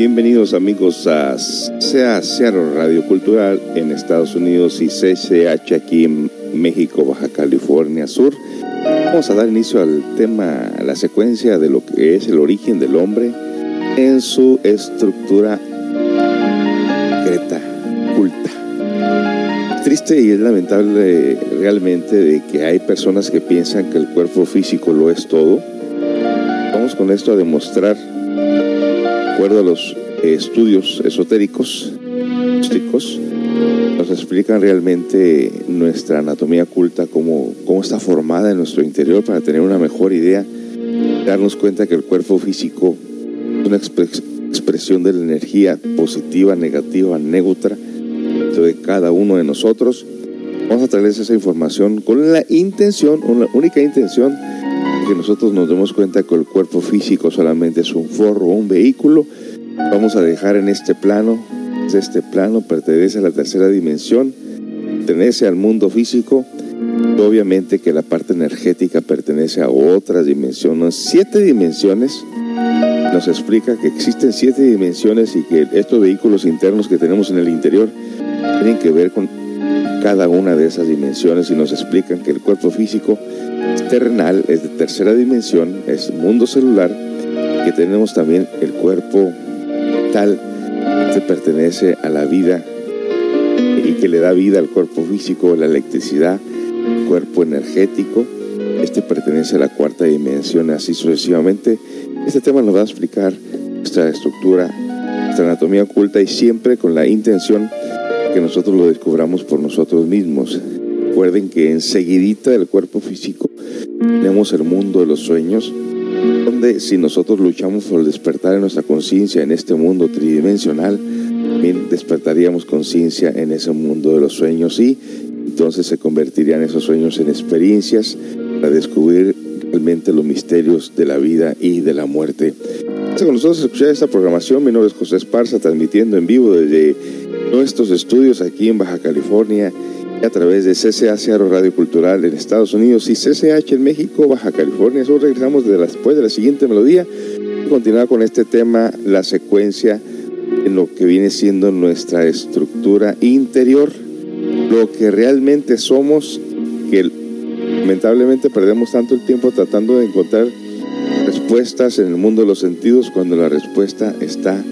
Bienvenidos, amigos a Seattle Radio Cultural en Estados Unidos y CCH aquí en México, Baja California Sur. Vamos a dar inicio al tema, a la secuencia de lo que es el origen del hombre en su estructura secreta, culta. triste y es lamentable realmente de que hay personas que piensan que el cuerpo físico lo es todo. Vamos con esto a demostrar acuerdo a los estudios esotéricos, nos explican realmente nuestra anatomía culta, cómo, cómo está formada en nuestro interior para tener una mejor idea, darnos cuenta que el cuerpo físico es una expresión de la energía positiva, negativa, neutra de cada uno de nosotros. Vamos a traerles esa información con la intención, una única intención que nosotros nos demos cuenta que el cuerpo físico solamente es un forro, un vehículo. Vamos a dejar en este plano, este plano pertenece a la tercera dimensión, pertenece al mundo físico, obviamente que la parte energética pertenece a otras dimensiones, siete dimensiones. Nos explica que existen siete dimensiones y que estos vehículos internos que tenemos en el interior tienen que ver con cada una de esas dimensiones y nos explican que el cuerpo físico terrenal, es de tercera dimensión, es mundo celular, que tenemos también el cuerpo tal que pertenece a la vida y que le da vida al cuerpo físico, la electricidad, el cuerpo energético. Este pertenece a la cuarta dimensión, así sucesivamente. Este tema nos va a explicar nuestra estructura, nuestra anatomía oculta y siempre con la intención que nosotros lo descubramos por nosotros mismos. Recuerden que enseguidita del cuerpo físico tenemos el mundo de los sueños, donde si nosotros luchamos por despertar nuestra conciencia en este mundo tridimensional, también despertaríamos conciencia en ese mundo de los sueños y entonces se convertirían esos sueños en experiencias para descubrir realmente los misterios de la vida y de la muerte. Con nosotros escuchar esta programación, mi nombre es José Esparza, transmitiendo en vivo desde nuestros estudios aquí en Baja California a través de CCH Radio Cultural en Estados Unidos y CCH en México, Baja California. Eso regresamos después de la siguiente melodía y continuar con este tema, la secuencia en lo que viene siendo nuestra estructura interior, lo que realmente somos, que lamentablemente perdemos tanto el tiempo tratando de encontrar respuestas en el mundo de los sentidos cuando la respuesta está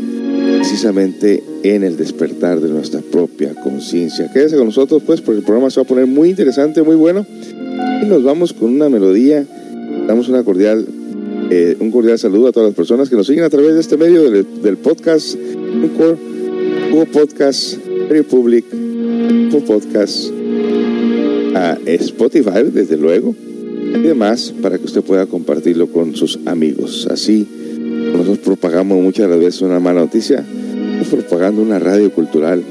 precisamente en el despertar de nuestra propia conciencia. Quédese con nosotros pues porque el programa se va a poner muy interesante, muy bueno. Y nos vamos con una melodía. Damos una cordial, eh, un cordial saludo a todas las personas que nos siguen a través de este medio del, podcast Hugo Podcast, Republic, Hugo Podcast, a Spotify, desde luego, y demás, para que usted pueda compartirlo con sus amigos. Así, nosotros propagamos muchas veces una mala noticia, propagando una radio cultural,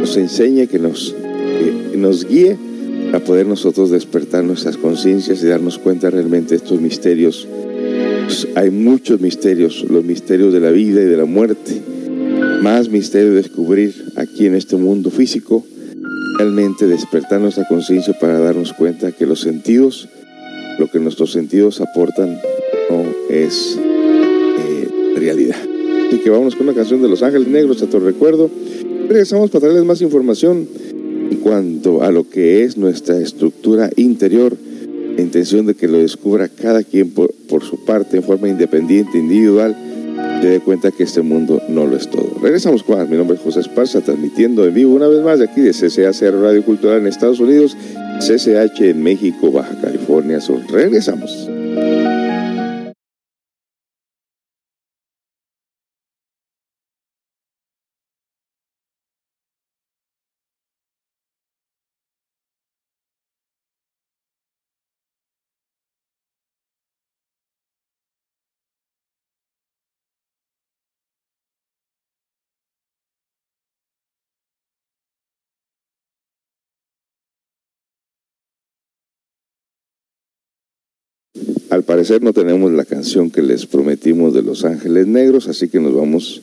nos enseñe, que nos, nos guíe a poder nosotros despertar nuestras conciencias y darnos cuenta realmente de estos misterios. Pues, hay muchos misterios, los misterios de la vida y de la muerte, más misterio de descubrir aquí en este mundo físico, realmente despertar nuestra conciencia para darnos cuenta que los sentidos, lo que nuestros sentidos aportan, no es realidad. Así que vamos con una canción de Los Ángeles Negros, a tu recuerdo. Regresamos para traerles más información en cuanto a lo que es nuestra estructura interior, la intención de que lo descubra cada quien por, su parte, en forma independiente, individual, se dé cuenta que este mundo no lo es todo. Regresamos con mi nombre es José Esparza, transmitiendo en vivo una vez más de aquí de CCH Radio Cultural en Estados Unidos, CCH en México, Baja California Sur. Regresamos. parecer no tenemos la canción que les prometimos de Los Ángeles Negros, así que nos vamos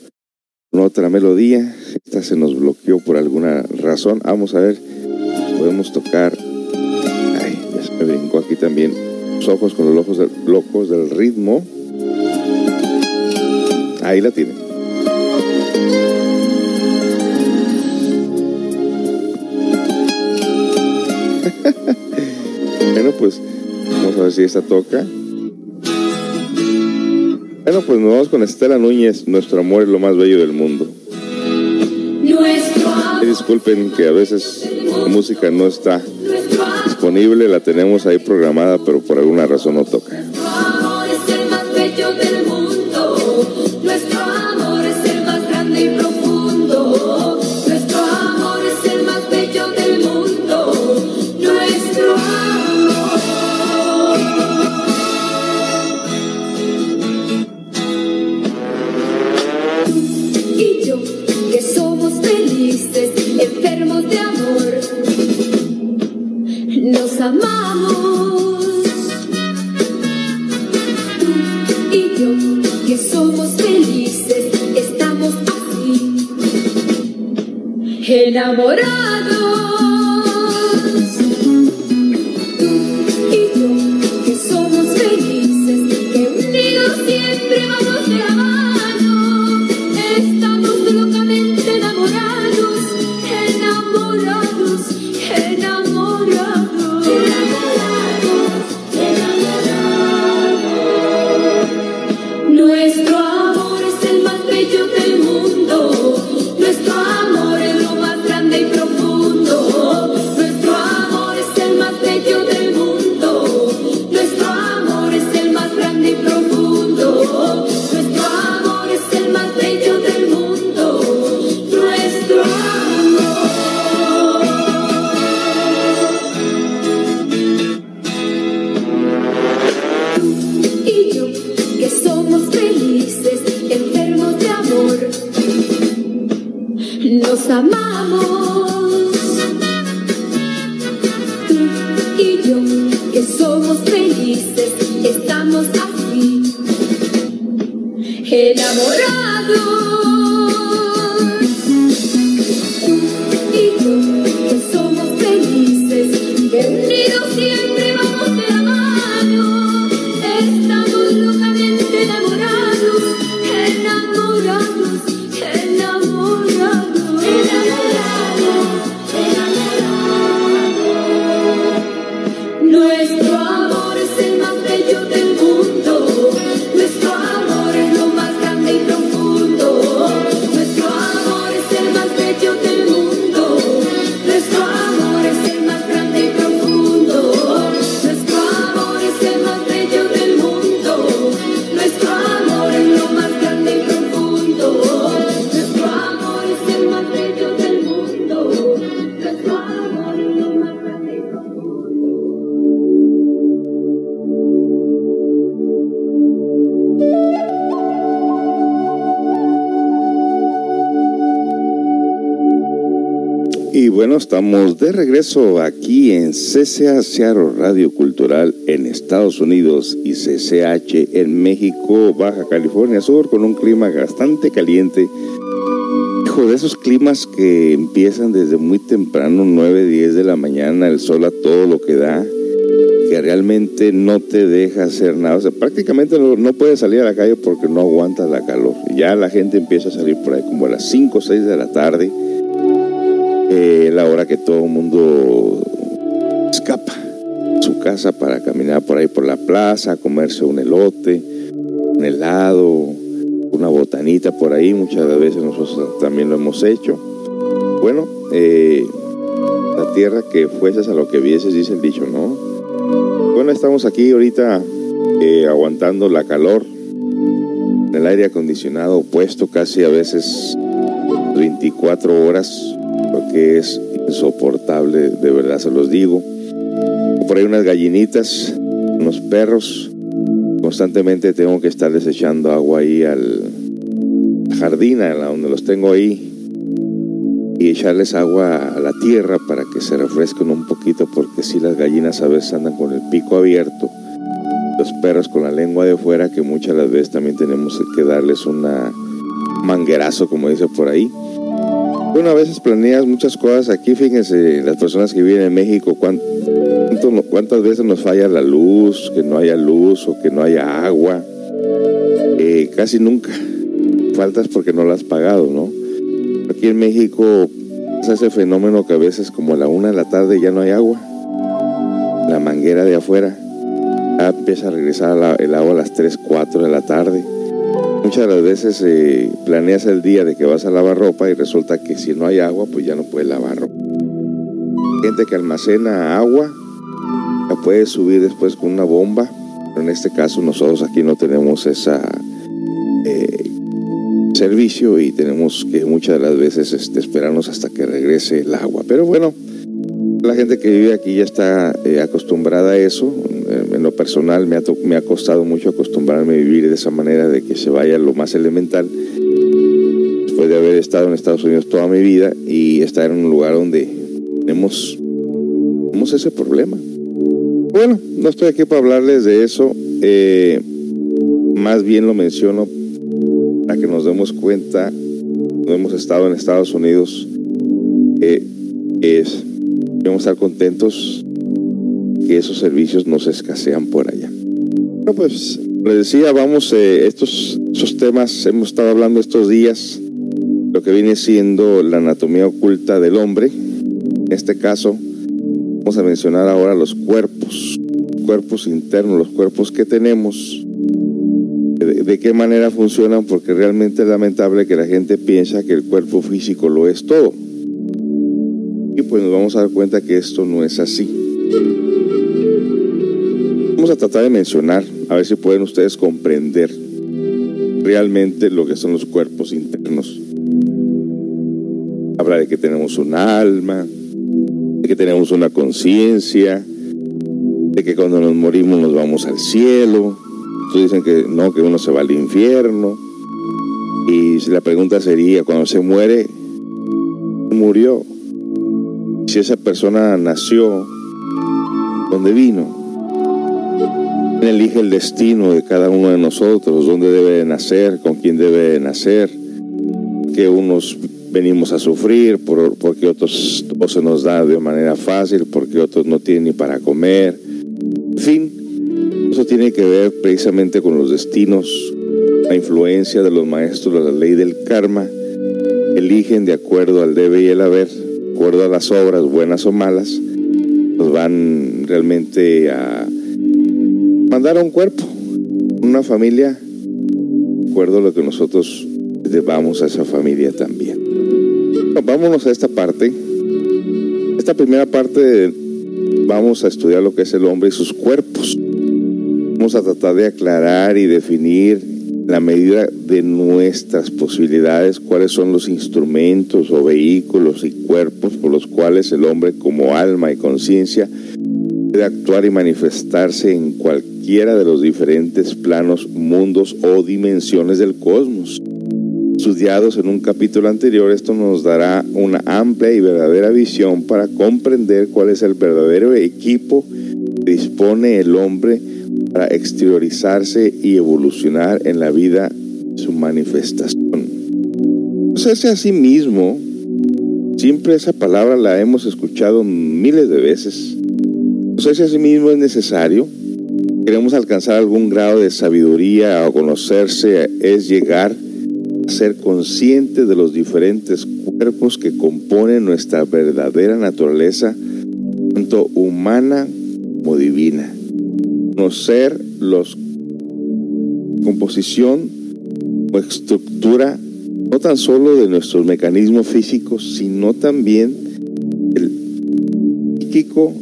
con otra melodía. Esta se nos bloqueó por alguna razón. Vamos a ver, podemos tocar. Ay, ya se me brincó aquí también. Los ojos con los ojos locos del ritmo. Ahí la tienen. bueno, pues vamos a ver si esta toca. Bueno, pues nos vamos con Estela Núñez. Nuestro amor es lo más bello del mundo. disculpen que a veces la música no está disponible, la tenemos ahí programada, pero por alguna razón no toca. Namorado. Enamorado estamos de regreso aquí en CCA Seattle Radio Cultural en Estados Unidos y CCH en México, Baja California Sur, con un clima bastante caliente. Hijo, de esos climas que empiezan desde muy temprano, 9, 10 de la mañana, el sol a todo lo que da, que realmente no te deja hacer nada. O sea, prácticamente no, no puedes salir a la calle porque no aguantas la calor. Ya la gente empieza a salir por ahí como a las 5 o 6 de la tarde eh, la hora que todo el mundo escapa su casa para caminar por ahí por la plaza, comerse un elote, un helado, una botanita por ahí. Muchas veces nosotros también lo hemos hecho. Bueno, eh, la tierra que fueses a lo que vieses, dice el dicho, ¿no? Bueno, estamos aquí ahorita eh, aguantando la calor en el aire acondicionado puesto casi a veces 24 horas que es insoportable, de verdad se los digo. Por ahí unas gallinitas, unos perros. Constantemente tengo que estar desechando agua ahí al jardín, a donde los tengo ahí, y echarles agua a la tierra para que se refresquen un poquito, porque si las gallinas a veces andan con el pico abierto, los perros con la lengua de fuera, que muchas las veces también tenemos que darles una manguerazo, como dice por ahí. Bueno, a veces planeas muchas cosas. Aquí, fíjense, las personas que viven en México, ¿cuántas veces nos falla la luz, que no haya luz o que no haya agua? Eh, casi nunca. Faltas porque no la has pagado, ¿no? Aquí en México pasa ese fenómeno que a veces como a la una de la tarde ya no hay agua. la manguera de afuera, empieza a regresar el agua a las 3, 4 de la tarde. Muchas de las veces eh, planeas el día de que vas a lavar ropa y resulta que si no hay agua, pues ya no puedes lavar ropa. Gente que almacena agua, la puede subir después con una bomba, pero en este caso nosotros aquí no tenemos ese eh, servicio y tenemos que muchas de las veces este, esperarnos hasta que regrese el agua. Pero bueno, la gente que vive aquí ya está eh, acostumbrada a eso. En lo personal me ha, me ha costado mucho acostumbrarme a vivir de esa manera, de que se vaya lo más elemental. Después de haber estado en Estados Unidos toda mi vida y estar en un lugar donde tenemos, tenemos ese problema. Bueno, no estoy aquí para hablarles de eso. Eh, más bien lo menciono para que nos demos cuenta, no hemos estado en Estados Unidos, eh, es Debemos estar contentos que esos servicios no se escasean por allá. Bueno, pues les decía, vamos, eh, estos, temas hemos estado hablando estos días, lo que viene siendo la anatomía oculta del hombre. En este caso, vamos a mencionar ahora los cuerpos, cuerpos internos, los cuerpos que tenemos, de, de qué manera funcionan, porque realmente es lamentable que la gente piensa que el cuerpo físico lo es todo y pues nos vamos a dar cuenta que esto no es así. Vamos a tratar de mencionar, a ver si pueden ustedes comprender realmente lo que son los cuerpos internos. Habla de que tenemos un alma, de que tenemos una conciencia, de que cuando nos morimos nos vamos al cielo. Entonces dicen que no, que uno se va al infierno. Y la pregunta sería, cuando se muere, murió si esa persona nació, donde vino. ¿Quién elige el destino de cada uno de nosotros? ¿Dónde debe nacer? ¿Con quién debe nacer? Que unos venimos a sufrir, por, porque otros se nos da de manera fácil, porque otros no tienen ni para comer. En fin, eso tiene que ver precisamente con los destinos, la influencia de los maestros de la ley del karma, eligen de acuerdo al debe y el haber acuerdo a las obras, buenas o malas, nos van realmente a a un cuerpo, una familia, acuerdo a lo que nosotros debamos a esa familia también. vámonos a esta parte. Esta primera parte vamos a estudiar lo que es el hombre y sus cuerpos. Vamos a tratar de aclarar y definir la medida de nuestras posibilidades, cuáles son los instrumentos o vehículos y cuerpos por los cuales el hombre como alma y conciencia puede actuar y manifestarse en cualquiera de los diferentes planos, mundos o dimensiones del cosmos. Estudiados en un capítulo anterior, esto nos dará una amplia y verdadera visión para comprender cuál es el verdadero equipo que dispone el hombre para exteriorizarse y evolucionar en la vida su manifestación. Conocerse a sí mismo, siempre esa palabra la hemos escuchado miles de veces. Conocerse a sí mismo es necesario. Queremos alcanzar algún grado de sabiduría o conocerse es llegar a ser consciente de los diferentes cuerpos que componen nuestra verdadera naturaleza, tanto humana como divina. Conocer los composición o estructura no tan solo de nuestros mecanismos físicos, sino también el psíquico,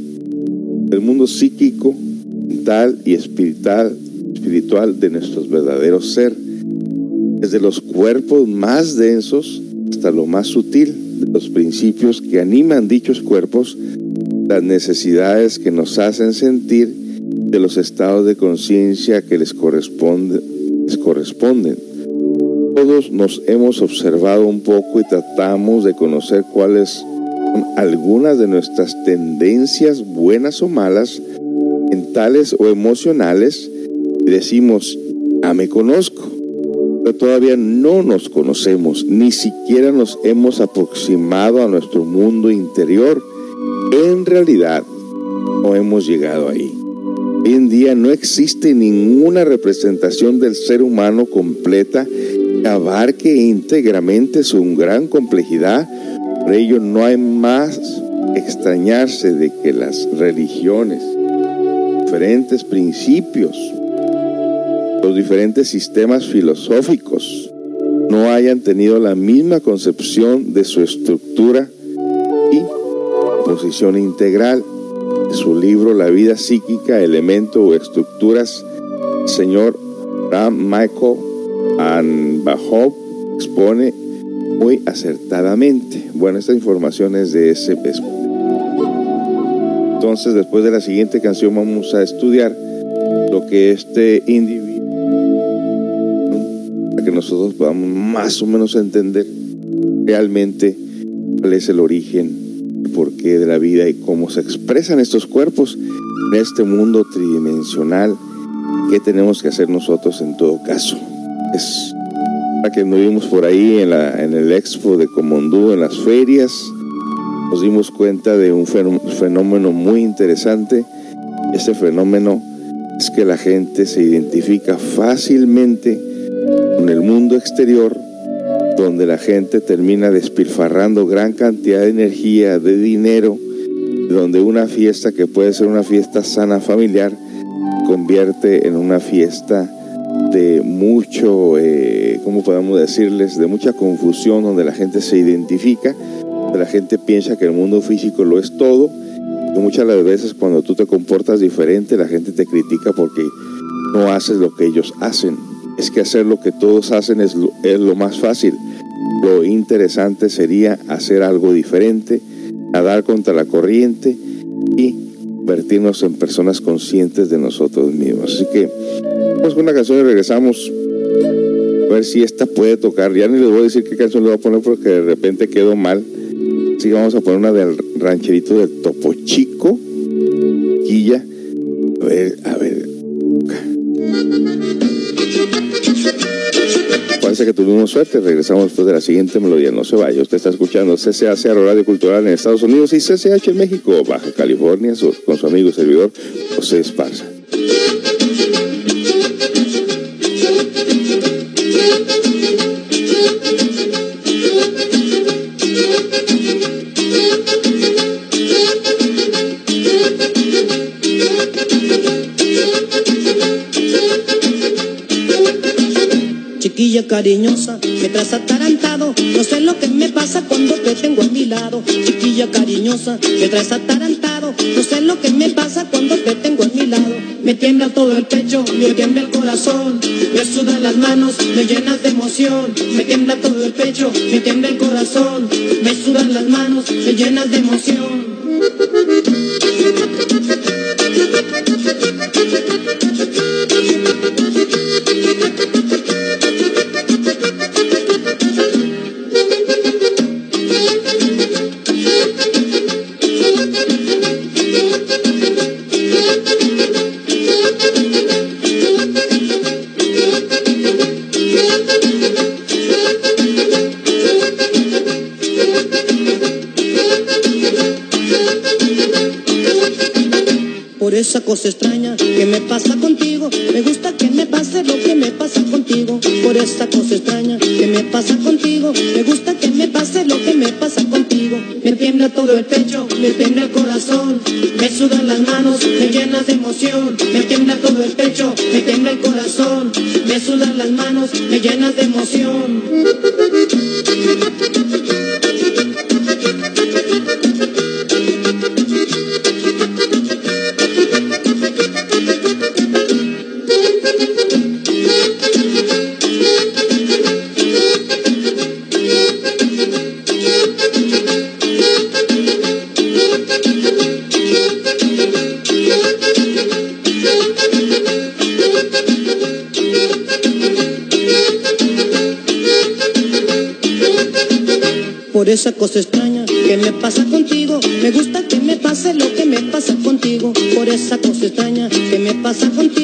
el mundo psíquico, mental y espiritual, espiritual de nuestros verdaderos ser, desde los cuerpos más densos hasta lo más sutil de los principios que animan dichos cuerpos, las necesidades que nos hacen sentir de los estados de conciencia que les, corresponde, les corresponden. Todos nos hemos observado un poco y tratamos de conocer cuáles son algunas de nuestras tendencias buenas o malas, mentales o emocionales, decimos, ya me conozco, pero todavía no nos conocemos, ni siquiera nos hemos aproximado a nuestro mundo interior. En realidad, no hemos llegado ahí. Hoy en día no existe ninguna representación del ser humano completa que abarque íntegramente su gran complejidad. Por ello no hay más extrañarse de que las religiones, diferentes principios, los diferentes sistemas filosóficos no hayan tenido la misma concepción de su estructura y posición integral. su libro La vida psíquica, elemento o estructuras, señor Ram Michael Anbahov expone muy acertadamente. Bueno, esta información es de ese Entonces, después de la siguiente canción vamos a estudiar lo que este individuo, para que nosotros podamos más o menos entender realmente cuál es el origen, el porqué de la vida y cómo se expresan estos cuerpos en este mundo tridimensional. ¿Qué tenemos que hacer nosotros en todo caso? Es que nos vimos por ahí en, la, en el expo de Comondú, en las ferias, nos dimos cuenta de un fenómeno muy interesante. Ese fenómeno es que la gente se identifica fácilmente con el mundo exterior, donde la gente termina despilfarrando gran cantidad de energía, de dinero, donde una fiesta que puede ser una fiesta sana familiar, convierte en una fiesta de mucho, eh, ¿cómo podemos decirles? De mucha confusión, donde la gente se identifica, la gente piensa que el mundo físico lo es todo. Y muchas de las veces cuando tú te comportas diferente, la gente te critica porque no haces lo que ellos hacen. Es que hacer lo que todos hacen es lo, es lo más fácil. Lo interesante sería hacer algo diferente, nadar contra la corriente y convertirnos en personas conscientes de nosotros mismos. Así que vamos con una canción y regresamos a ver si esta puede tocar. Ya ni les voy a decir qué canción le voy a poner porque de repente quedó mal. Así vamos a poner una del rancherito del Topo Chico. Quilla. A ver, a ver. Parece que tuvimos suerte. Regresamos después de la siguiente melodía. No se vaya. Usted está escuchando CCAC Radio Cultural en Estados Unidos y CCH en México, Baja California, con su amigo y servidor José Esparza. Cariñosa, me traes atarantado, no sé lo que me pasa cuando te tengo a mi lado. Chiquilla cariñosa, me traes atarantado, no sé lo que me pasa cuando te tengo a mi lado. Me tiembla todo el pecho, me tiembla el corazón, me sudan las manos, me llenas de emoción. Me tiembla todo el pecho, me tiembla el corazón, me sudan las manos, me llenas de emoción. Cosa extraña que me pasa contigo. Me gusta que me pase lo que me pasa contigo. Me tiembla todo el pecho, me tiembla el corazón. Me sudan las manos, me llenas de emoción. Me cosa extraña que me pasa contigo. Me gusta que me pase lo que me pasa contigo. Por esa cosa extraña que me pasa contigo.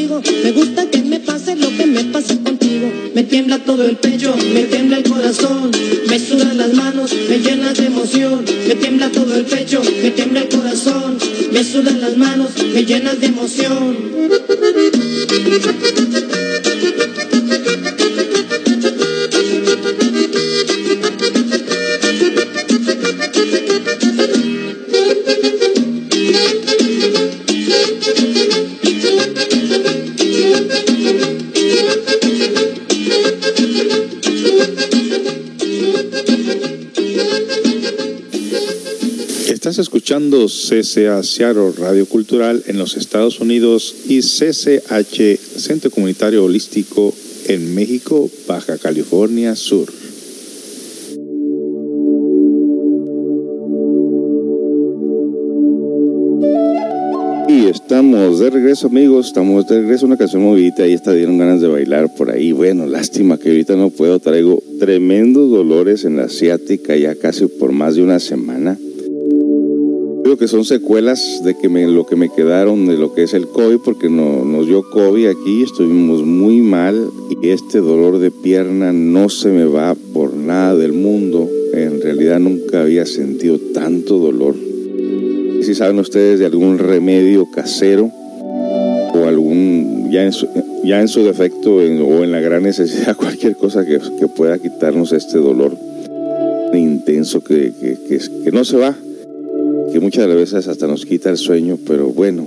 Escuchando CCA Seattle Radio Cultural en los Estados Unidos y CCH Centro Comunitario Holístico en México, Baja California Sur. Y estamos de regreso, amigos. Estamos de regreso. Una canción movidita. Ahí está, dieron ganas de bailar por ahí. Bueno, lástima que ahorita no puedo. Traigo tremendos dolores en la asiática ya casi por más de una semana. Que son secuelas de que me, lo que me quedaron de lo que es el COVID, porque no, nos dio COVID aquí, estuvimos muy mal y este dolor de pierna no se me va por nada del mundo. En realidad nunca había sentido tanto dolor. Si saben ustedes de algún remedio casero o algún, ya en su, ya en su defecto o en la gran necesidad, cualquier cosa que, que pueda quitarnos este dolor intenso que, que no se va que muchas veces hasta nos quita el sueño, pero bueno,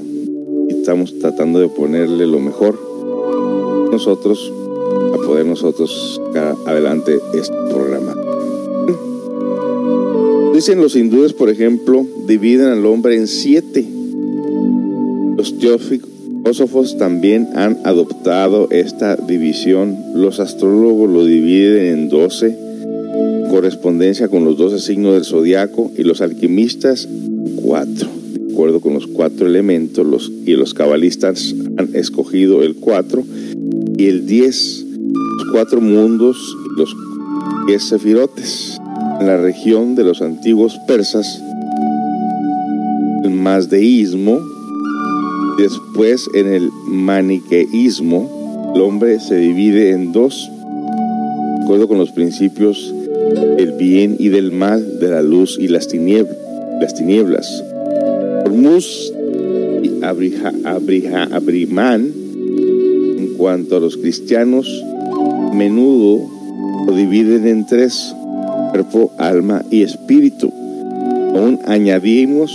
estamos tratando de ponerle lo mejor nosotros a poder nosotros sacar adelante este programa. Dicen los hindúes, por ejemplo, dividen al hombre en siete. Los teósofos también han adoptado esta división. Los astrólogos lo dividen en doce correspondencia con los doce signos del zodiaco y los alquimistas cuatro. De acuerdo con los cuatro elementos, los, y los cabalistas han escogido el cuatro y el diez, los cuatro mundos los diez sefirotes. En la región de los antiguos persas, el mazdeísmo, después en el maniqueísmo, el hombre se divide en dos, de acuerdo con los principios del bien y del mal, de la luz y las tinieblas las tinieblas. Hormuz y Abrija, Abrija, Abrimán, en cuanto a los cristianos, menudo lo dividen en tres, cuerpo, alma y espíritu. Aún añadimos,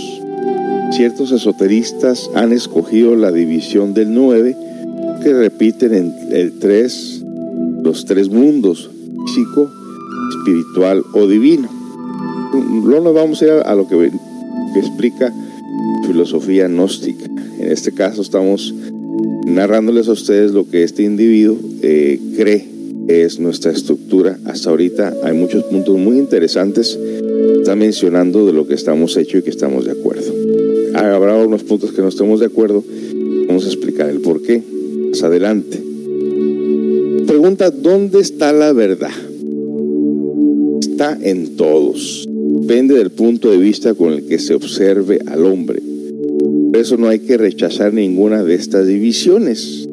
ciertos esoteristas han escogido la división del nueve, que repiten en el tres, los tres mundos, físico, espiritual o divino no nos vamos a ir a, lo que, explica filosofía gnóstica. En este caso estamos narrándoles a ustedes lo que este individuo eh, cree es nuestra estructura. Hasta ahorita hay muchos puntos muy interesantes. Está mencionando de lo que estamos hecho y que estamos de acuerdo. Habrá unos puntos que no estemos de acuerdo. Vamos a explicar el por qué. Más adelante. Pregunta, ¿dónde está la verdad? Está en todos depende del punto de vista con el que se observe al hombre. Por eso no hay que rechazar ninguna de estas divisiones.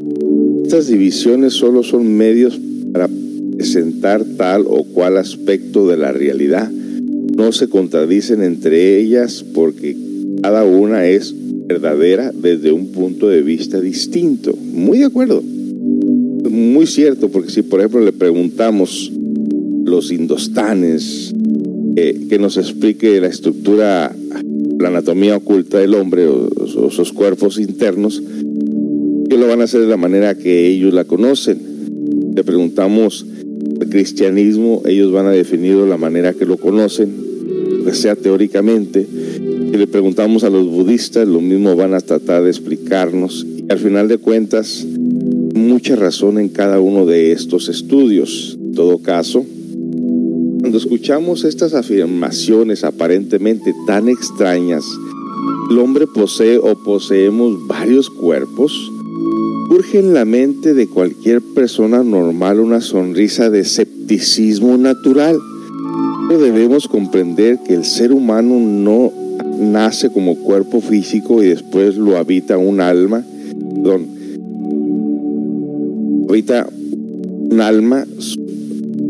Estas divisiones solo son medios para presentar tal o cual aspecto de la realidad. No se contradicen entre ellas porque cada una es verdadera desde un punto de vista distinto. Muy de acuerdo. Muy cierto, porque si por ejemplo le preguntamos los indostanes, que nos explique la estructura, la anatomía oculta del hombre o, sus cuerpos internos, que lo van a hacer de la manera que ellos la conocen. Le preguntamos el cristianismo, ellos van a definirlo de la manera que lo conocen, sea teóricamente. Y le preguntamos a los budistas, lo mismo van a tratar de explicarnos. Y al final de cuentas, mucha razón en cada uno de estos estudios. En todo caso, cuando escuchamos estas afirmaciones aparentemente tan extrañas, el hombre posee o poseemos varios cuerpos, surge en la mente de cualquier persona normal una sonrisa de escepticismo natural. Pero debemos comprender que el ser humano no nace como cuerpo físico y después lo habita un alma, perdón, habita un alma,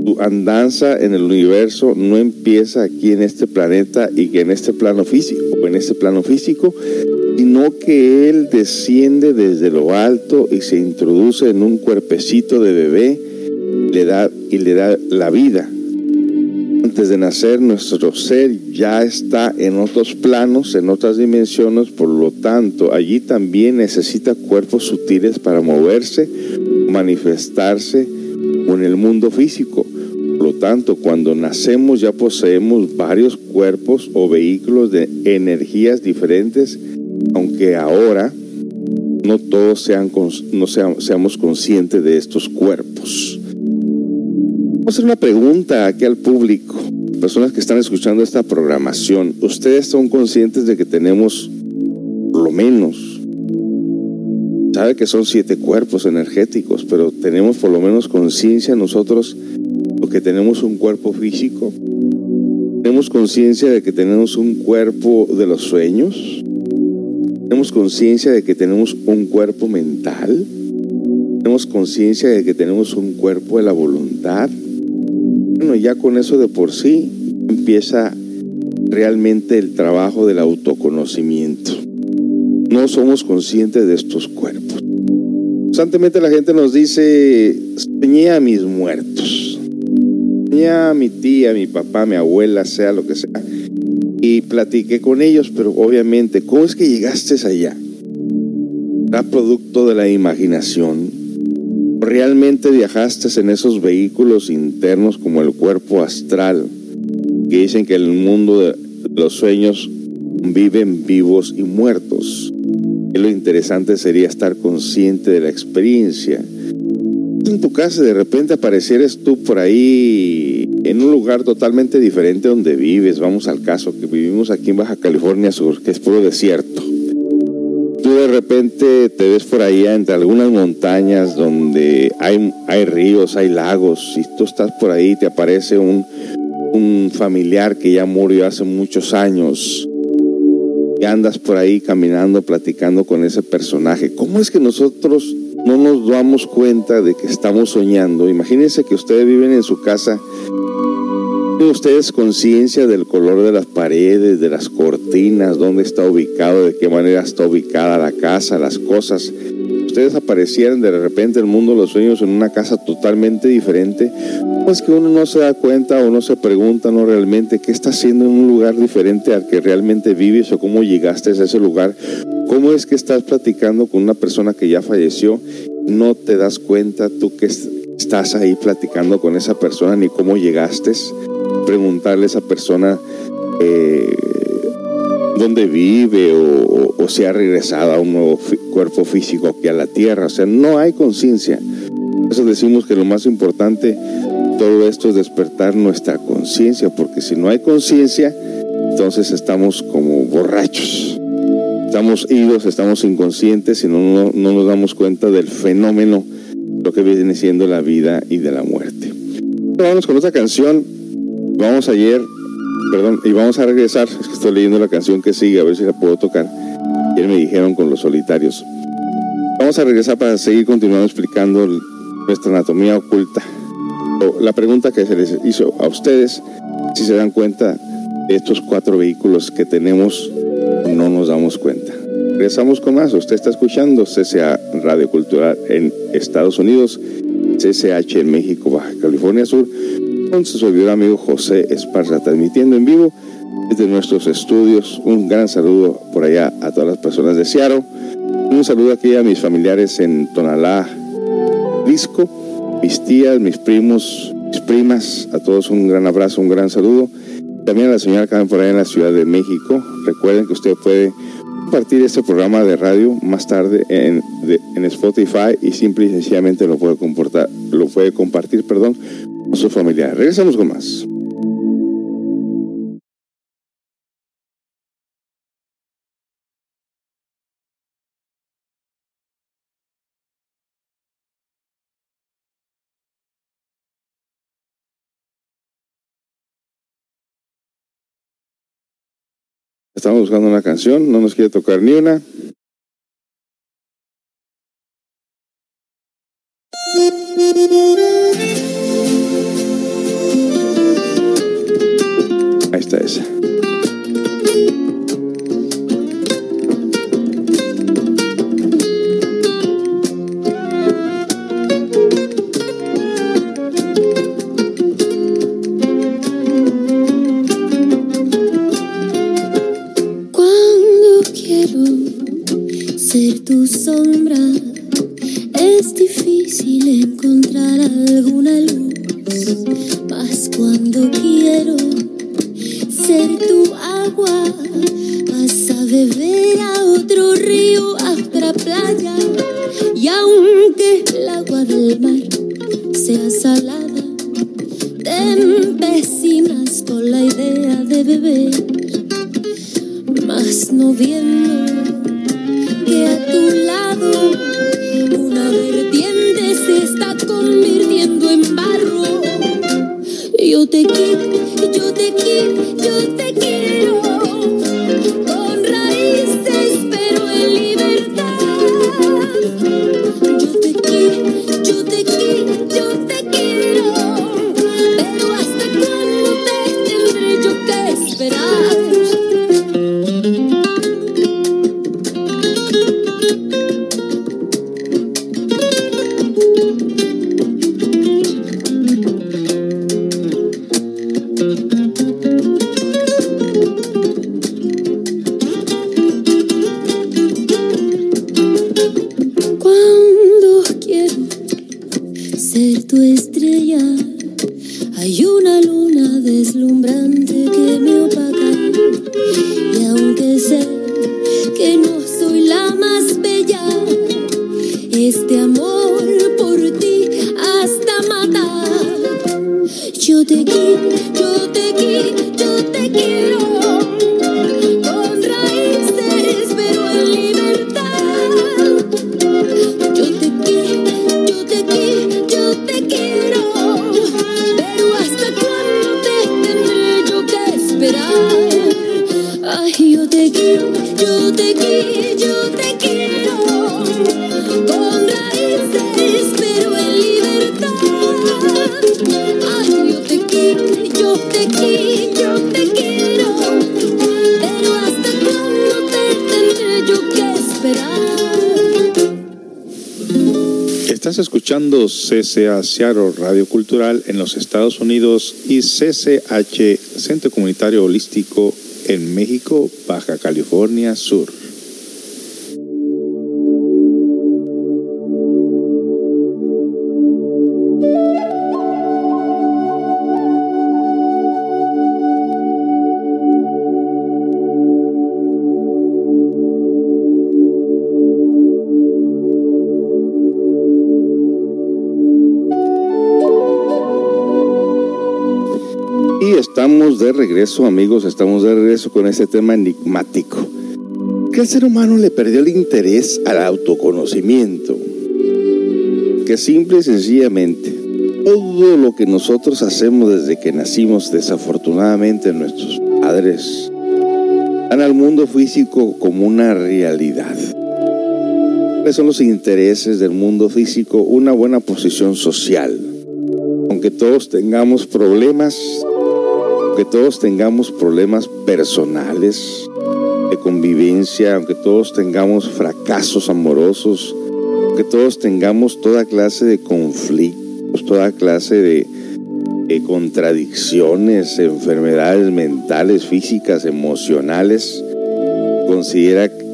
su andanza en el universo no empieza aquí en este planeta y que en este plano físico, o en este plano físico, sino que él desciende desde lo alto y se introduce en un cuerpecito de bebé le da, y le da la vida. Antes de nacer, nuestro ser ya está en otros planos, en otras dimensiones, por lo tanto, allí también necesita cuerpos sutiles para moverse, manifestarse en el mundo físico lo tanto, cuando nacemos ya poseemos varios cuerpos o vehículos de energías diferentes, aunque ahora no todos sean, no seamos conscientes de estos cuerpos. Vamos a hacer una pregunta aquí al público, personas que están escuchando esta programación. ¿Ustedes son conscientes de que tenemos por lo menos, sabe que son siete cuerpos energéticos, pero tenemos por lo menos conciencia nosotros que tenemos un cuerpo físico? ¿Tenemos conciencia de que tenemos un cuerpo de los sueños? ¿Tenemos conciencia de que tenemos un cuerpo mental? ¿Tenemos conciencia de que tenemos un cuerpo de la voluntad? Bueno, ya con eso de por sí empieza realmente el trabajo del autoconocimiento. No somos conscientes de estos cuerpos. Constantemente la gente nos dice, soñé a mis muertos. Mi tía, mi papá, mi abuela, sea lo que sea y platiqué con ellos, pero obviamente, ¿cómo es que llegaste allá? ¿Era producto de la imaginación? ¿Realmente viajaste en esos vehículos internos como el cuerpo astral, que dicen que el mundo de los sueños viven vivos y muertos? Lo interesante sería estar consciente de la experiencia. En tu casa de repente aparecieres tú por ahí en un lugar totalmente diferente donde vives. Vamos al caso que vivimos aquí en Baja California Sur, que es puro desierto. Tú de repente te ves por ahí entre algunas montañas donde hay, ríos, hay lagos, y tú estás por ahí te aparece un familiar que ya murió hace muchos años y andas por ahí caminando, platicando con ese personaje. ¿Cómo es que nosotros no nos damos cuenta de que estamos soñando? Imagínense que ustedes viven en su casa ¿Tienen ustedes conciencia del color de las paredes, de las cortinas, dónde está ubicado, de qué manera está ubicada la casa, las cosas? Ustedes aparecieran de repente el mundo los sueños en una casa totalmente diferente, pues que uno no se da cuenta o no se pregunta no realmente qué está haciendo en un lugar diferente al que realmente vives o cómo llegaste a ese lugar, cómo es que estás platicando con una persona que ya falleció, no te das cuenta tú que estás ahí platicando con esa persona ni cómo llegaste preguntarle a esa persona eh, dónde vive o, o, si ha regresado a un nuevo cuerpo físico aquí a la tierra. O sea, no hay conciencia. Eso decimos que lo más importante todo esto es despertar nuestra conciencia, porque si no hay conciencia, entonces estamos como borrachos. Estamos idos, estamos inconscientes y no, no, no, nos damos cuenta del fenómeno, lo que viene siendo la vida y de la muerte. Vamos con otra canción Vamos ayer, perdón, y vamos a regresar. Es que estoy leyendo la canción que sigue, a ver si la puedo tocar. Ayer me dijeron con los solitarios. Vamos a regresar para seguir continuando explicando nuestra anatomía oculta. La pregunta que se les hizo a ustedes, si se dan cuenta de estos cuatro vehículos que tenemos, no nos damos cuenta. Regresamos con más. Usted está escuchando CCA Radio Cultural en Estados Unidos, CCH en México, Baja California Sur con su servidor amigo José Esparza, transmitiendo en vivo desde nuestros estudios. Un gran saludo por allá a todas las personas de Seattle. Un saludo aquí a mis familiares en Tonalá, Disco, mis tías, mis primos, mis primas, a todos un gran abrazo, un gran saludo. También a la señora que por allá en la Ciudad de México. Recuerden que usted puede compartir este programa de radio más tarde en, en Spotify y simple y sencillamente lo puede, comportar, lo puede compartir perdón, su familiar. Regresamos con más. Estamos buscando una canción, no nos quiere tocar ni una. Tu estrella, hay una luna deslumbrante que me opaca. Y aunque sé CCA Seattle Radio Cultural en los Estados Unidos y CCH Centro Comunitario Holístico en México, Baja California Sur. De regreso, amigos, estamos de regreso con este tema enigmático. El ser humano le perdió el interés al autoconocimiento. Que simple y sencillamente, todo lo que nosotros hacemos desde que nacimos, desafortunadamente nuestros padres, dan al mundo físico como una realidad. ¿Cuáles son los intereses del mundo físico? Una buena posición social. Aunque todos tengamos problemas, aunque todos tengamos problemas personales, de convivencia, aunque todos tengamos fracasos amorosos, aunque todos tengamos toda clase de conflictos, toda clase de, de contradicciones, enfermedades mentales, físicas, emocionales, considera que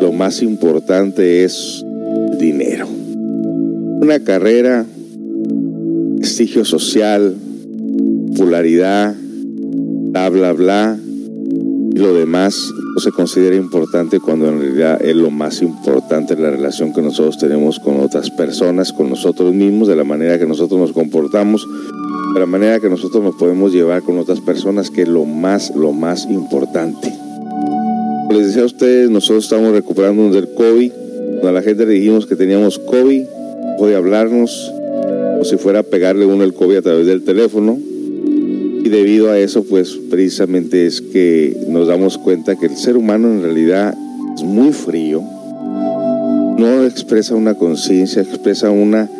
lo más importante es el dinero. Una carrera, prestigio social, popularidad, bla, bla, bla, y lo demás no se considera importante cuando en realidad es lo más importante la relación que nosotros tenemos con otras personas, con nosotros mismos, de la manera que nosotros nos comportamos, de la manera que nosotros nos podemos llevar con otras personas, que es lo más, lo más importante. Como les decía a ustedes, nosotros estamos recuperando del COVID. Cuando a la gente le dijimos que teníamos COVID, puede hablarnos como si fuera a pegarle uno el COVID a través del teléfono. Y debido a eso, pues precisamente es que nos damos cuenta que el ser humano en realidad es muy frío. No expresa una conciencia, expresa una,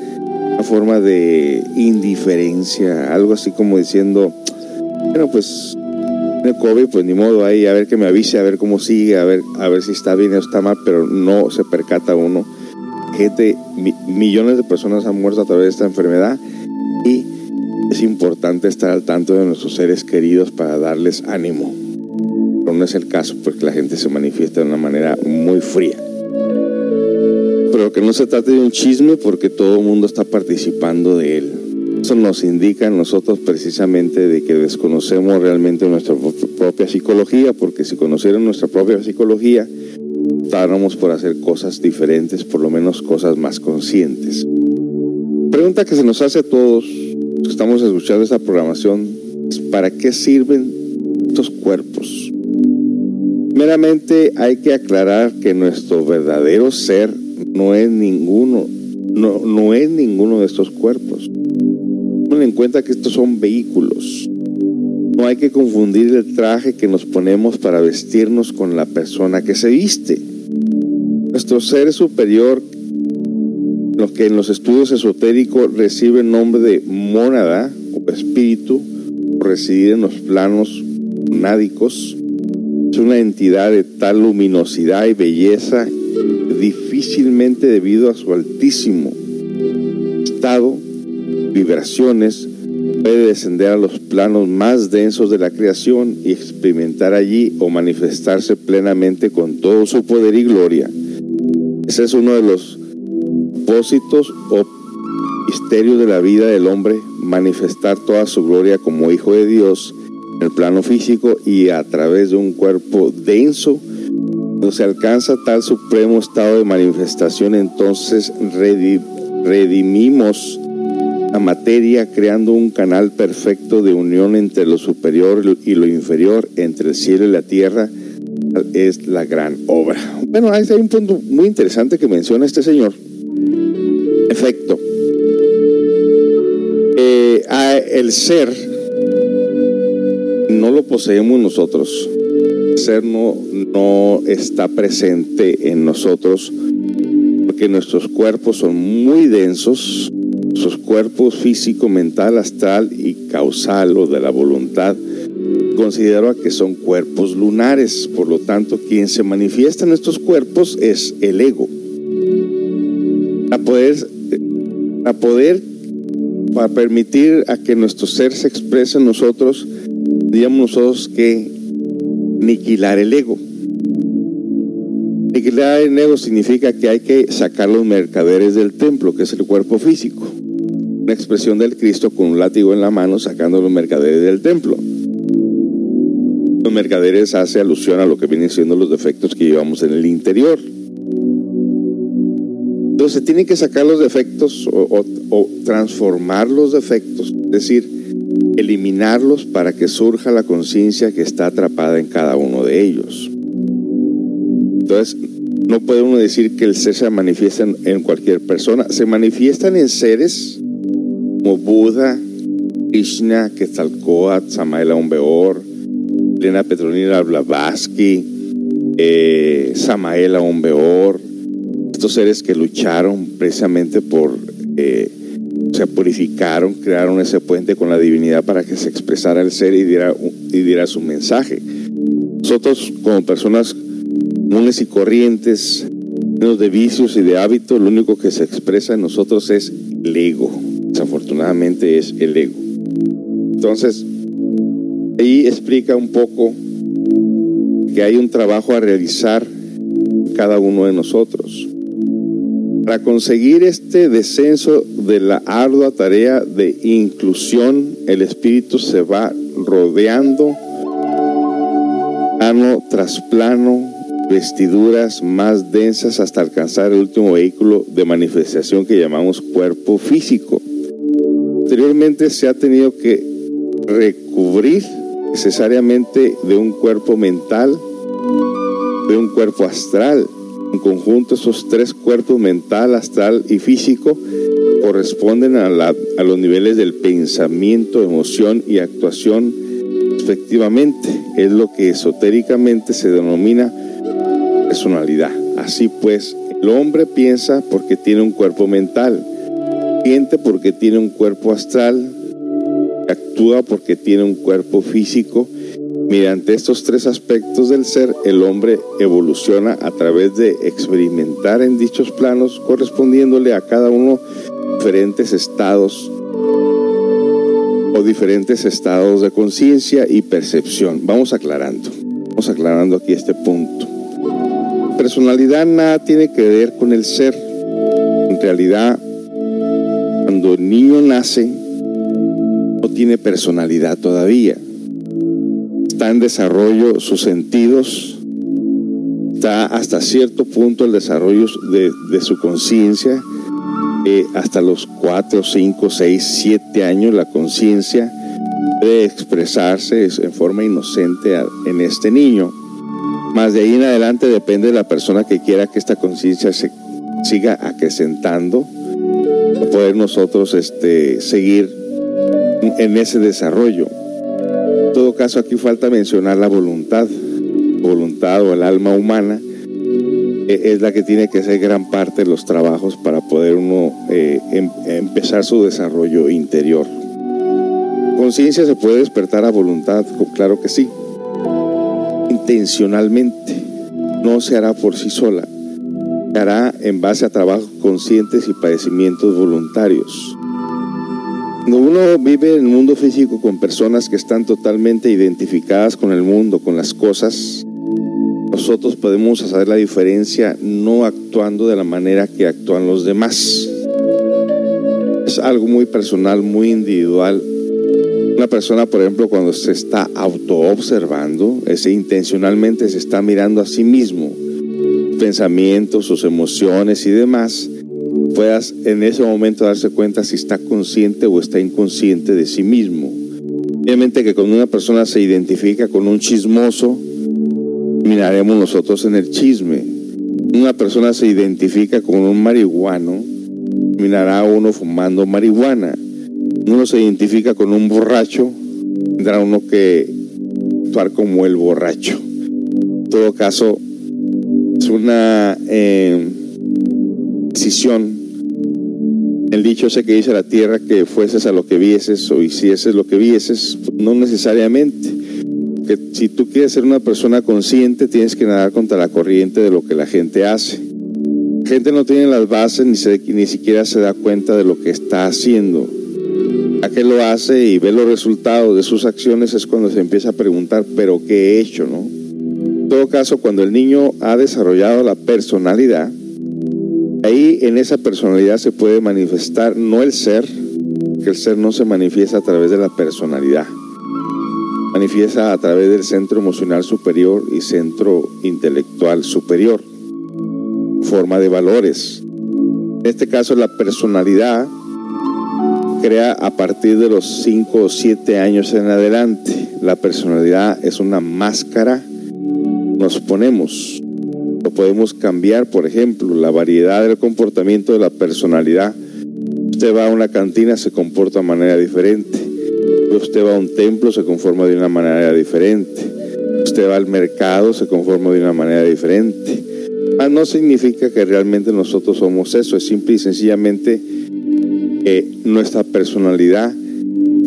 una forma de indiferencia, algo así como diciendo, bueno, pues el COVID, pues ni modo ahí, a ver que me avise, a ver cómo sigue, a ver, a ver si está bien o está mal, pero no se percata uno. Gente, mi- millones de personas han muerto a través de esta enfermedad y es importante estar al tanto de nuestros seres queridos para darles ánimo. Pero no es el caso porque la gente se manifiesta de una manera muy fría. pero que no se trate de un chisme porque todo el mundo está participando de él. Eso nos indica a nosotros precisamente de que desconocemos realmente nuestra propia psicología, porque si conocieran nuestra propia psicología, optáramos por hacer cosas diferentes, por lo menos cosas más conscientes. Pregunta que se nos hace a todos estamos escuchando esta programación ¿para qué sirven estos cuerpos? Meramente hay que aclarar que nuestro verdadero ser no es ninguno, no, no es ninguno de estos cuerpos. Tomen en cuenta que estos son vehículos. No hay que confundir el traje que nos ponemos para vestirnos con la persona que se viste. Nuestro ser superior, lo que en los estudios esotéricos recibe el nombre de mónada o espíritu, o residir en los planos nádicos, es una entidad de tal luminosidad y belleza difícilmente debido a su altísimo estado, vibraciones, puede descender a los planos más densos de la creación y experimentar allí o manifestarse plenamente con todo su poder y gloria. Ese es uno de los propósitos o misterios de la vida del hombre, manifestar toda su gloria como hijo de Dios en el plano físico y a través de un cuerpo denso. Cuando se alcanza tal supremo estado de manifestación, entonces redimimos la materia creando un canal perfecto de unión entre lo superior y lo inferior, entre el cielo y la tierra, es la gran obra. Bueno, hay un punto muy interesante que menciona este señor. Efecto. Eh, el ser no lo poseemos nosotros. El ser no, no está presente en nosotros porque nuestros cuerpos son muy densos, sus cuerpos físico, mental, astral y causal o de la voluntad considero que son cuerpos lunares, por lo tanto quien se manifiesta en estos cuerpos es el ego. Para poder, para poder, para permitir a que nuestro ser se exprese en nosotros, digamos nosotros que aniquilar el ego. Aniquilar el ego significa que hay que sacar los mercaderes del templo, que es el cuerpo físico. Una expresión del Cristo con un látigo en la mano sacando los mercaderes del templo. Los mercaderes hace alusión a lo que vienen siendo los defectos que llevamos en el interior. Se tienen que sacar los defectos o, o transformar los defectos, es decir, eliminarlos para que surja la conciencia que está atrapada en cada uno de ellos. Entonces, no puede uno decir que el ser se manifiesta en, cualquier persona. Se manifiestan en seres como Buda, Krishna, Quetzalcoatl, Samael Aumbeor, Elena Petronila Blavatsky, eh, Samael Aumbeor, estos seres que lucharon precisamente por, eh, se purificaron, crearon ese puente con la divinidad para que se expresara el ser y diera, y diera su mensaje. Nosotros como personas comunes y corrientes, llenos de vicios y de hábitos, lo único que se expresa en nosotros es el ego. Desafortunadamente es el ego. Entonces, ahí explica un poco que hay un trabajo a realizar cada uno de nosotros. Para conseguir este descenso de la ardua tarea de inclusión, el espíritu se va rodeando plano tras plano vestiduras más densas hasta alcanzar el último vehículo de manifestación que llamamos cuerpo físico. Anteriormente se ha tenido que recubrir necesariamente de un cuerpo mental, de un cuerpo astral. En conjunto, esos tres cuerpos mental, astral y físico corresponden a, los niveles del pensamiento, emoción y actuación respectivamente. Es lo que esotéricamente se denomina personalidad. Así pues, el hombre piensa porque tiene un cuerpo mental, siente porque tiene un cuerpo astral, actúa porque tiene un cuerpo físico. Mediante estos tres aspectos del ser, el hombre evoluciona a través de experimentar en dichos planos, correspondiéndole a cada uno diferentes estados o diferentes estados de conciencia y percepción. Vamos aclarando, vamos aclarando aquí este punto. Personalidad nada tiene que ver con el ser. en realidad, cuando el niño nace, no tiene personalidad todavía. Está en desarrollo sus sentidos, está hasta cierto punto el desarrollo de, su conciencia, eh, hasta los 4, 5, 6, 7 años la conciencia puede expresarse en forma inocente en este niño. Más de ahí en adelante depende de la persona que quiera que esta conciencia se siga acrecentando, poder nosotros este, seguir en ese desarrollo. Caso, aquí falta mencionar la voluntad, voluntad o el alma humana, e, es la que tiene que hacer gran parte de los trabajos para poder uno eh, em, empezar su desarrollo interior. Conciencia se puede despertar a voluntad, claro que sí, intencionalmente, no se hará por sí sola, se hará en base a trabajos conscientes y padecimientos voluntarios. Cuando uno vive en el mundo físico con personas que están totalmente identificadas con el mundo, con las cosas, nosotros podemos hacer la diferencia no actuando de la manera que actúan los demás. Es algo muy personal, muy individual. Una persona, por ejemplo, cuando se está autoobservando, ese intencionalmente se está mirando a sí mismo, pensamientos, sus emociones y demás, puedas en ese momento darse cuenta si está consciente o está inconsciente de sí mismo. Obviamente que cuando una persona se identifica con un chismoso, miraremos nosotros en el chisme. Una persona se identifica con un marihuano, mirará uno fumando marihuana. Uno se identifica con un borracho, tendrá uno que actuar como el borracho. En todo caso, es una eh, decisión el dicho ese que dice la tierra que fueses a lo que vieses o hicieses lo que vieses, no necesariamente. Que si tú quieres ser una persona consciente, tienes que nadar contra la corriente de lo que la gente hace. La gente no tiene las bases ni, ni siquiera se da cuenta de lo que está haciendo. A qué lo hace y ve los resultados de sus acciones es cuando se empieza a preguntar, pero ¿qué he hecho? ¿no? En todo caso, cuando el niño ha desarrollado la personalidad, Ahí en esa personalidad se puede manifestar no el ser, que el ser no se manifiesta a través de la personalidad, manifiesta a través del centro emocional superior y centro intelectual superior, forma de valores. En este caso la personalidad crea a partir de los 5 o 7 años en adelante. La personalidad es una máscara, nos ponemos podemos cambiar, por ejemplo, la variedad del comportamiento de la personalidad. Usted va a una cantina, se comporta de manera diferente. Usted va a un templo, se conforma de una manera diferente. Usted va al mercado, se conforma de una manera diferente. Ah, no significa que realmente nosotros somos eso, es simple y sencillamente que nuestra personalidad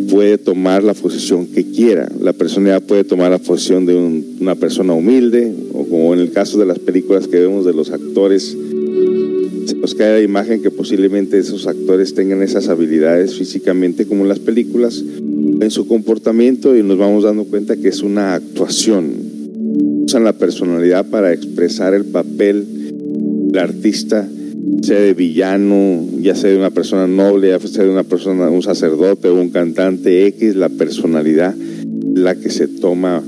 puede tomar la posición que quiera. La personalidad puede tomar la posición de una persona humilde, o como en el caso de las películas que vemos de los actores, se nos cae la imagen que posiblemente esos actores tengan esas habilidades físicamente como en las películas, en su comportamiento y nos vamos dando cuenta que es una actuación. Usan la personalidad para expresar el papel del artista sea de villano, ya sea de una persona noble, ya sea de una persona, un sacerdote o un cantante X, la personalidad, la que se toma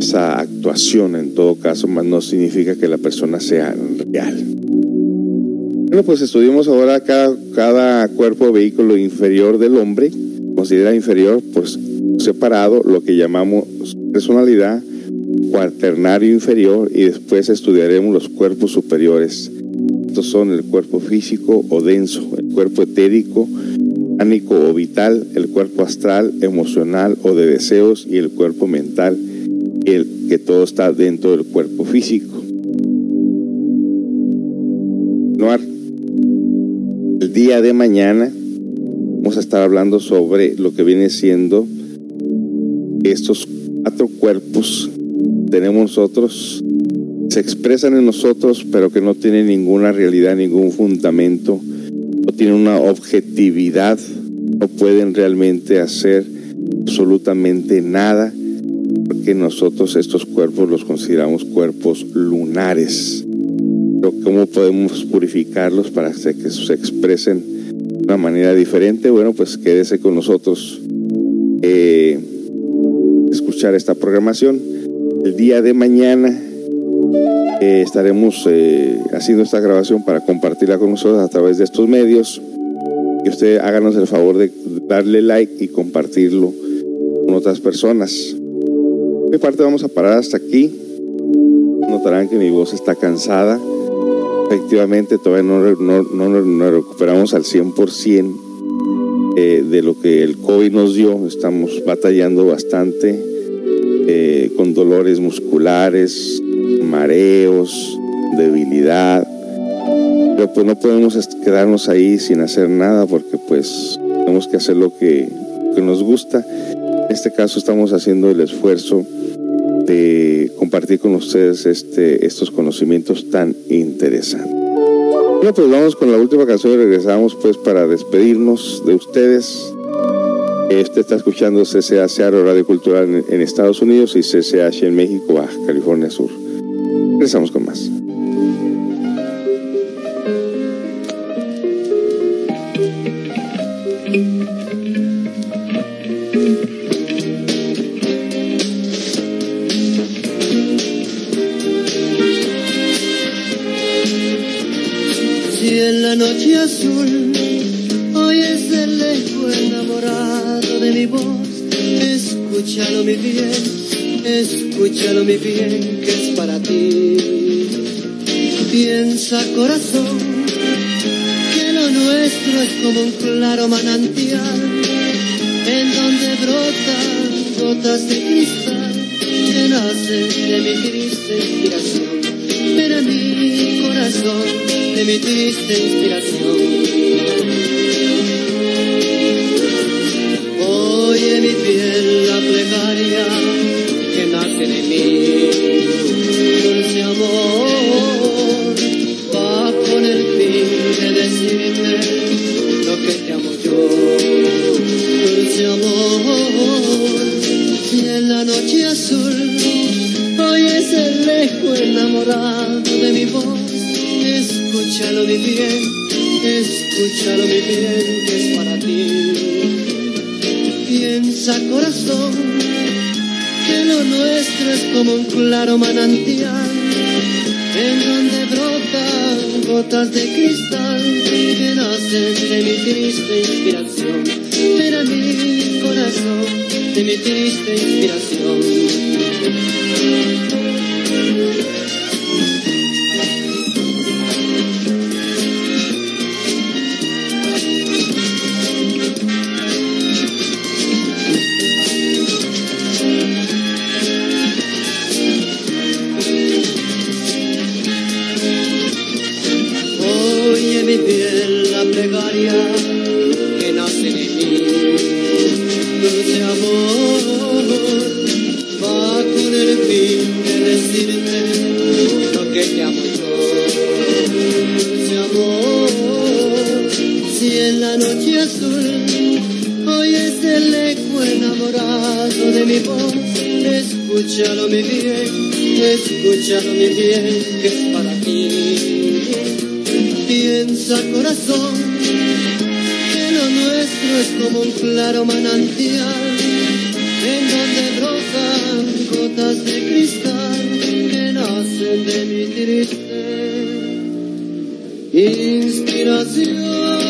esa actuación en todo caso, más no significa que la persona sea real. Bueno, pues estudiamos ahora cada, cada cuerpo vehículo inferior del hombre, considera inferior, pues separado, lo que llamamos personalidad, cuaternario inferior, y después estudiaremos los cuerpos superiores estos son el cuerpo físico o denso, el cuerpo etérico, ánico o vital, el cuerpo astral, emocional o de deseos y el cuerpo mental, el que todo está dentro del cuerpo físico. El día de mañana vamos a estar hablando sobre lo que viene siendo estos cuatro cuerpos tenemos nosotros se expresan en nosotros, pero que no tienen ninguna realidad, ningún fundamento, no tienen una objetividad, no pueden realmente hacer absolutamente nada, porque nosotros estos cuerpos los consideramos cuerpos lunares. pero cómo podemos purificarlos para que se expresen de una manera diferente. Bueno, pues quédese con nosotros. Eh, escuchar esta programación. El día de mañana eh, estaremos eh, haciendo esta grabación para compartirla con nosotros a través de estos medios. Y usted háganos el favor de darle like y compartirlo con otras personas. De mi parte vamos a parar hasta aquí. Notarán que mi voz está cansada. Efectivamente, todavía no, no, no, no recuperamos al 100% eh, de lo que el COVID nos dio. Estamos batallando bastante eh, con dolores musculares, mareos, debilidad. Pero pues no podemos quedarnos ahí sin hacer nada porque pues tenemos que hacer lo que, que nos gusta. En este caso estamos haciendo el esfuerzo de compartir con ustedes este, estos conocimientos tan interesantes. Bueno, pues vamos con la última canción y regresamos pues para despedirnos de ustedes. Este está escuchando Seattle Radio Cultural en, Estados Unidos y CCH en México, Baja California Sur. Regresamos con más. Que nace de mí. Dulce amor, va con el fin de decirte lo que te amo yo. Dulce amor, si en la noche azul hoy es el eco enamorado de mi voz, escúchalo mi bien, escúchalo mi bien, que es para ti. Piensa corazón es como un claro manantial en donde brotan gotas de cristal que nacen de mi triste inspiración.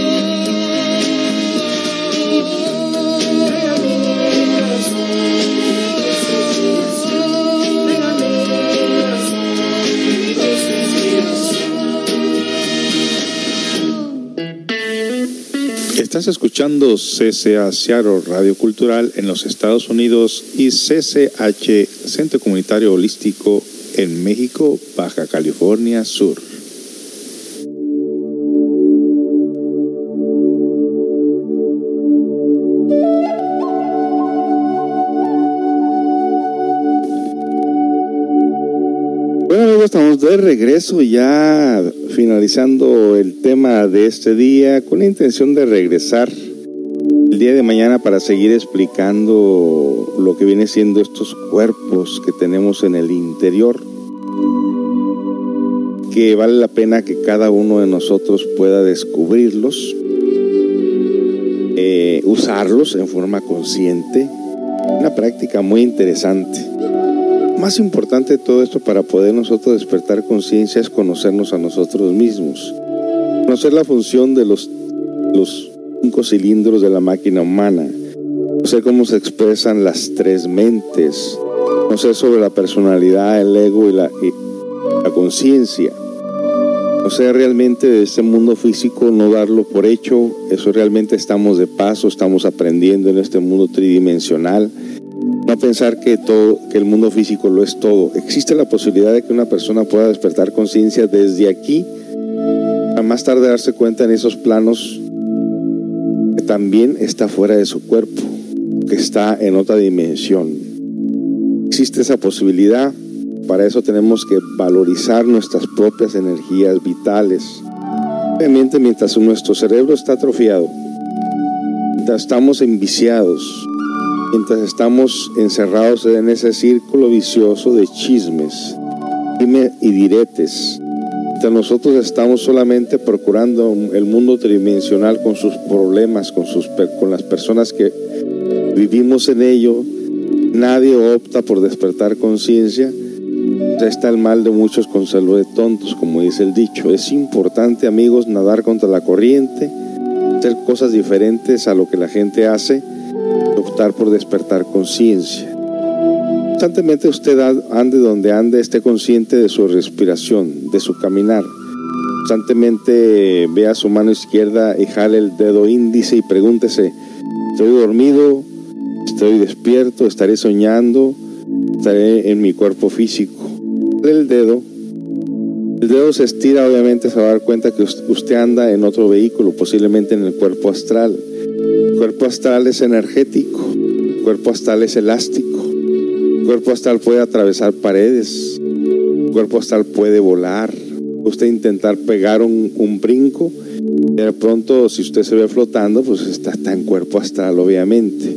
Escuchando CCA Seattle Radio Cultural en los Estados Unidos y CCH Centro Comunitario Holístico en México, Baja California Sur. Estamos de regreso ya finalizando el tema de este día con la intención de regresar de mañana para seguir explicando lo que viene siendo estos cuerpos que tenemos en el interior que vale la pena que cada uno de nosotros pueda descubrirlos, eh, usarlos en forma consciente. Una práctica muy interesante. Más importante de todo esto para poder nosotros despertar conciencia es conocernos a nosotros mismos. Conocer la función de los cinco cilindros de la máquina humana. Conocer cómo se expresan las tres mentes. Conocer sobre la personalidad, el ego y la, la conciencia. O sea, realmente de este mundo físico no darlo por hecho, eso realmente estamos de paso, estamos aprendiendo en este mundo tridimensional. No pensar que todo, que el mundo físico lo es todo. Existe la posibilidad de que una persona pueda despertar conciencia desde aquí, a más tarde darse cuenta en esos planos también está fuera de su cuerpo, que está en otra dimensión. Existe esa posibilidad para eso tenemos que valorizar nuestras propias energías vitales. Obviamente mientras nuestro cerebro está atrofiado, mientras estamos enviciados, mientras estamos encerrados en ese círculo vicioso de chismes y diretes, nosotros estamos solamente procurando el mundo tridimensional con sus problemas, con, sus, con las personas que vivimos en ello, nadie opta por despertar conciencia está el mal de muchos con salud de tontos, como dice el dicho. Es importante, amigos, nadar contra la corriente, hacer cosas diferentes a lo que la gente hace, optar por despertar conciencia. Constantemente usted ande donde ande, esté consciente de su respiración, de su caminar. Constantemente vea su mano izquierda y jale el dedo índice y pregúntese, ¿estoy dormido? ¿Estoy despierto? ¿Estaré soñando? ¿Estaré en mi cuerpo físico? el dedo, el dedo se estira, obviamente se va a dar cuenta que usted anda en otro vehículo, posiblemente en el cuerpo astral. El cuerpo astral es energético, el cuerpo astral es elástico, el cuerpo astral puede atravesar paredes, el cuerpo astral puede volar. Usted intentar pegar un, un brinco, de pronto si usted se ve flotando, pues está, está en cuerpo astral, obviamente.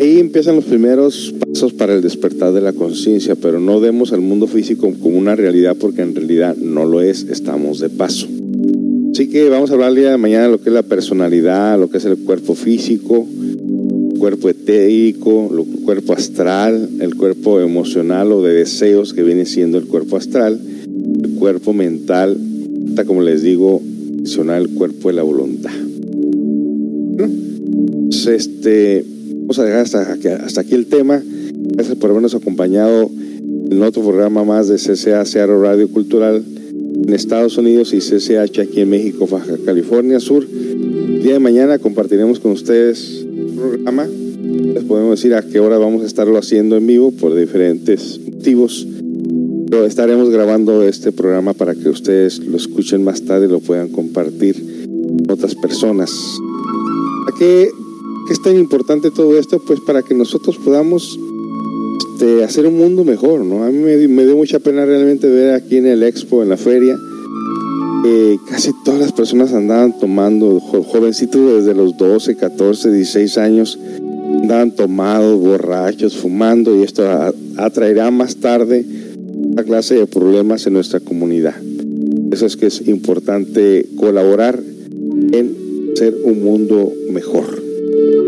Ahí empiezan los primeros pasos para el despertar de la conciencia, pero no demos al mundo físico como una realidad porque en realidad no lo es, estamos de paso. Así que vamos a hablar el día de mañana de lo que es la personalidad, lo que es el cuerpo físico, cuerpo etérico, el cuerpo astral, el cuerpo emocional o de deseos que viene siendo el cuerpo astral, el cuerpo mental, como les digo, el cuerpo de la voluntad. Pues, este Vamos a dejar hasta aquí, hasta aquí el tema. Gracias por habernos acompañado en otro programa más de CCA Seattle Radio Cultural en Estados Unidos y CCH aquí en México, Baja California Sur. El día de mañana compartiremos con ustedes programa. Les podemos decir a qué hora vamos a estarlo haciendo en vivo por diferentes motivos. Pero estaremos grabando este programa para que ustedes lo escuchen más tarde y lo puedan compartir con otras personas. ¿A qué qué es tan importante todo esto? Pues para que nosotros podamos este, hacer un mundo mejor, ¿no? A mí me, dio mucha pena realmente ver aquí en el expo, en la feria, que casi todas las personas andaban tomando, jovencitos desde los 12, 14, 16 años, andaban tomados, borrachos, fumando, y esto atraerá más tarde una clase de problemas en nuestra comunidad. Eso es que es importante colaborar en ser un mundo mejor.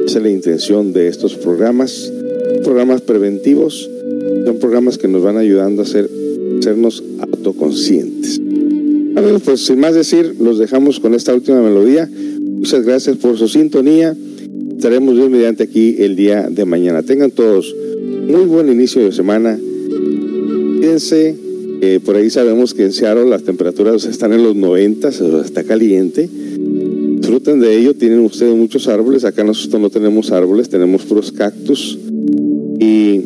Esa es la intención de estos programas, programas preventivos, son programas que nos van ayudando a ser, sernos autoconscientes. Pues sin más decir, los dejamos con esta última melodía. Muchas gracias por su sintonía. Estaremos bien mediante aquí el día de mañana. Tengan todos muy buen inicio de semana. Fíjense, por ahí sabemos que en Seattle las temperaturas están en los 90, está caliente disfruten de ello. Tienen ustedes muchos árboles. Acá nosotros no tenemos árboles, tenemos puros cactus. Y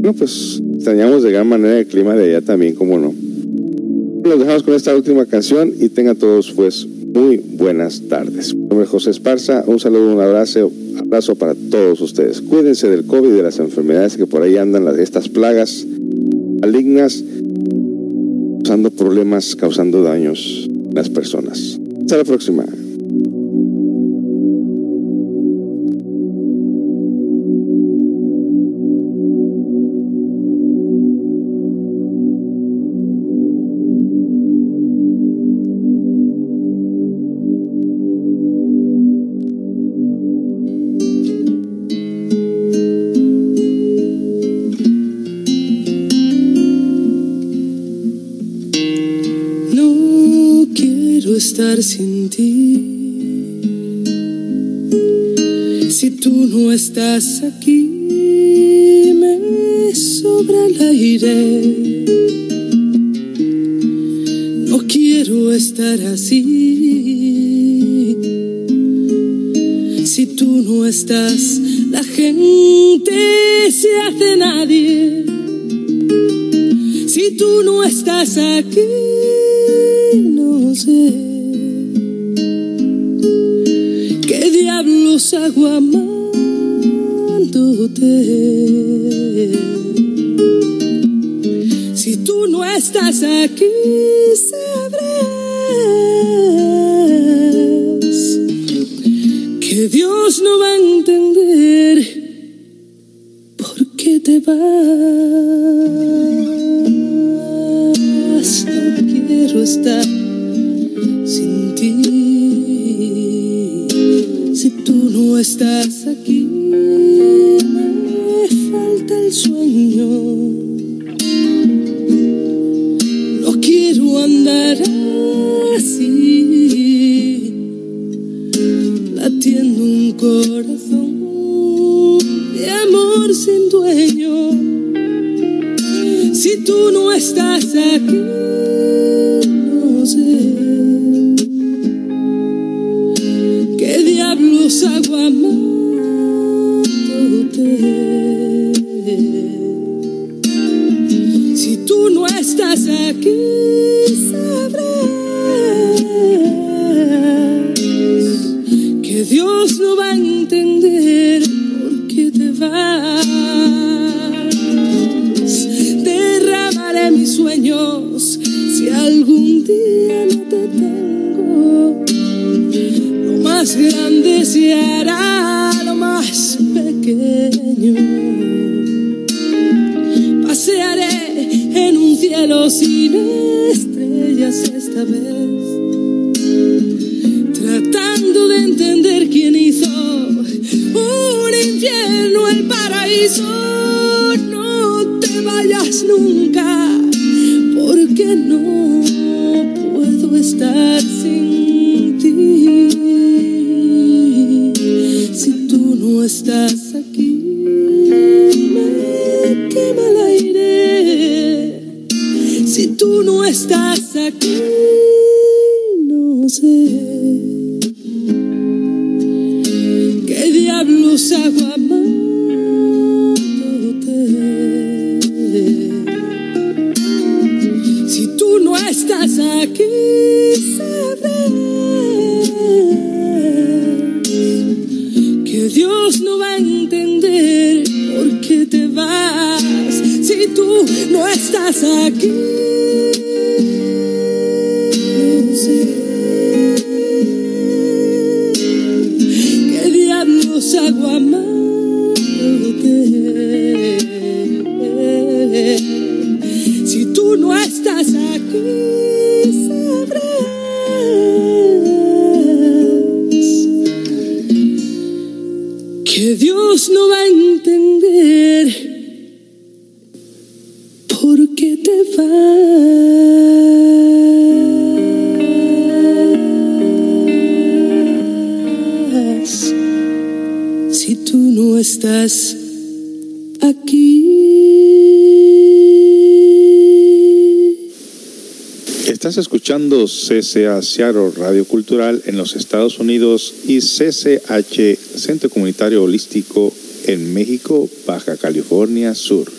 bueno, pues extrañamos de gran manera el clima de allá también, como no. Nos dejamos con esta última canción y tengan todos pues muy buenas tardes. Mi nombre es José Esparza. Un saludo, un abrazo, abrazo para todos ustedes. Cuídense del COVID y de las enfermedades que por ahí andan, las, estas plagas malignas, causando problemas, causando daños a las personas. Hasta la próxima. Estás aquí, me sobra el aire. No quiero estar así. Si tú no estás, la gente se hace nadie. Si tú no estás aquí, no sé qué diablos hago Si tú no estás aquí, sabrás que Dios no va a entender por qué te vas. No quiero estar sin ti. Si tú no estás aquí, estás aquí, Jesus. Escuchando CCA Seattle Radio Cultural en los Estados Unidos y CCH Centro Comunitario Holístico en México, Baja California Sur.